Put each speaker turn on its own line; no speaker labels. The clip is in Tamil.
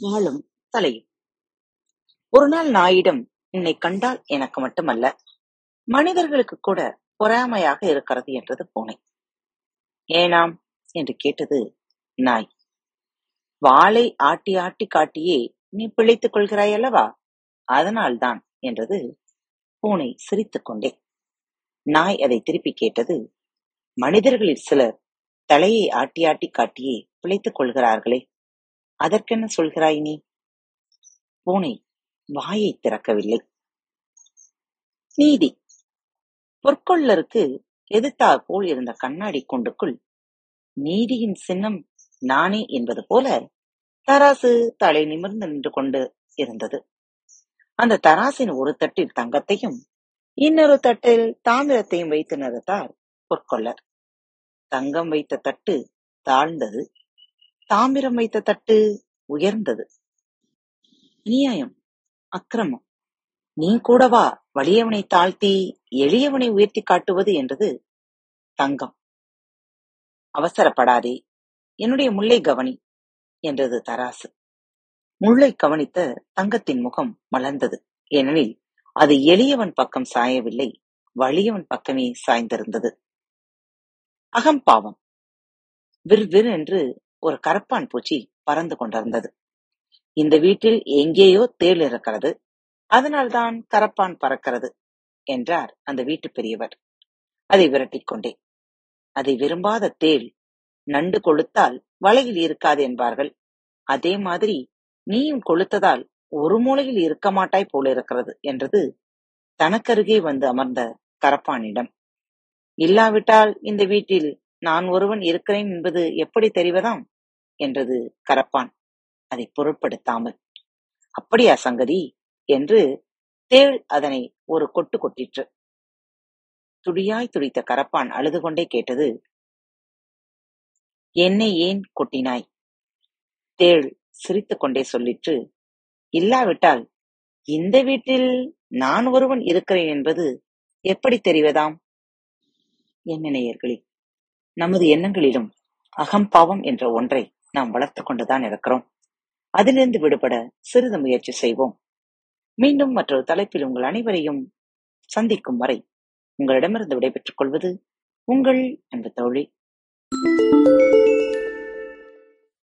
வாழும் தலையும். ஒரு நாள் நாயிடம் உன்னை கண்டால் எனக்கு மட்டுமல்ல மனிதர்களுக்கு கூட பொறாமையாக இருக்கிறது என்றது பூனை. ஏனாம்? என்று கேட்டது நாய். வாளை ஆட்டி ஆட்டி காட்டியே நீ பிழைத்துக் கொள்கிறாய் அல்லவா? அதனால்தான் என்றது பூனை சிரித்துக் கொண்டே. நாய் அதை திருப்பி கேட்டது மனிதர்களில் சிலர் தலையை ஆட்டி ஆட்டி காட்டியே பிழைத்துக் கொள்கிறார்களே அதற்கென்ன சொல்கிறாய் நீ? பூனை வாயை திறக்கவில்லை. நீதி. பொற்கொள்ளருக்கு எதிர்த்தா போல் இருந்த கண்ணாடி கொண்டுக்குள் நீதியின் சின்னம் நானே என்பது போல தராசு தலை நிமிர்ந்து நின்று கொண்டு இருந்தது. அந்த தராசின் ஒரு தட்டில் தங்கத்தையும் இன்னொரு தட்டில் தாமிரத்தையும் வைத்து நிறுத்தார் பொற்கொள்ளர். தங்கம் வைத்த தட்டு தாழ்ந்தது. தாமிரம் வைத்த தட்டு உயர்ந்தது. அநியாயம் அக்கிரமம். நீ கூடவா வலியவனை தாழ்த்தி எளியவனை உயர்த்தி காட்டுவது என்றது தங்கம். அவசரப்படாதே என்னுடைய முல்லை கவனி என்றது தராசு. முல்லை கவனித்த தங்கத்தின் முகம் மலர்ந்தது. ஏனெனில் அது எளியவன் பக்கம் சாயவில்லை வலியவன் பக்கமே சாய்ந்திருந்தது. அகம்பாவம். விர் என்று ஒரு கரப்பான் பூச்சி பறந்து கொண்டிருந்தது. இந்த வீட்டில் எங்கேயோ தேள் இருக்கிறது. அதனால்தான் கரப்பான் பறக்கிறது என்றார் அந்த வீட்டு பெரியவர். அதை விரட்டிக் கொண்டே. அதை விரும்பாத தேள் நண்டு கொளுத்தால் வலையில் இருக்காது என்பார்கள். அதே மாதிரி நீயும் கொளுத்ததால் ஒரு மூலையில் இருக்க மாட்டாய் போல இருக்கிறது என்றது தனக்கருகே வந்து அமர்ந்த கரப்பானிடம். இல்லாவிட்டால் இந்த வீட்டில் நான் ஒருவன் இருக்கிறேன் என்பது எப்படி தெரிவதாம்? என்றது கரப்பான். அதை பொருட்படுத்தாமல். அப்படியா சங்கதி? என்று தேள் அதனை ஒரு கொட்டு கொட்டிற்று. துடியாய் துடித்த கரப்பான் அழுது கொண்டே கேட்டது என்னை ஏன் கொட்டினாய்? தேள் சிரித்துக் கொண்டே சொல்லிற்று இல்லாவிட்டால் இந்த வீட்டில் நான் ஒருவன் இருக்கிறேன் என்பது எப்படி தெரிவதாம்? என்ன நேயர்களே நமது எண்ணங்களிலும் அகம்பாவம் என்ற ஒன்றை நாம் வளர்த்து கொண்டுதான் இருக்கிறோம். அதிலிருந்து விடுபட சிறிது முயற்சி செய்வோம். மீண்டும் மற்றொரு தலைப்பில் உங்கள் அனைவரையும் சந்திக்கும் வரை உங்களிடமிருந்து விடைபெற்றுக் கொள்வது உங்கள் அன்பு தோழி.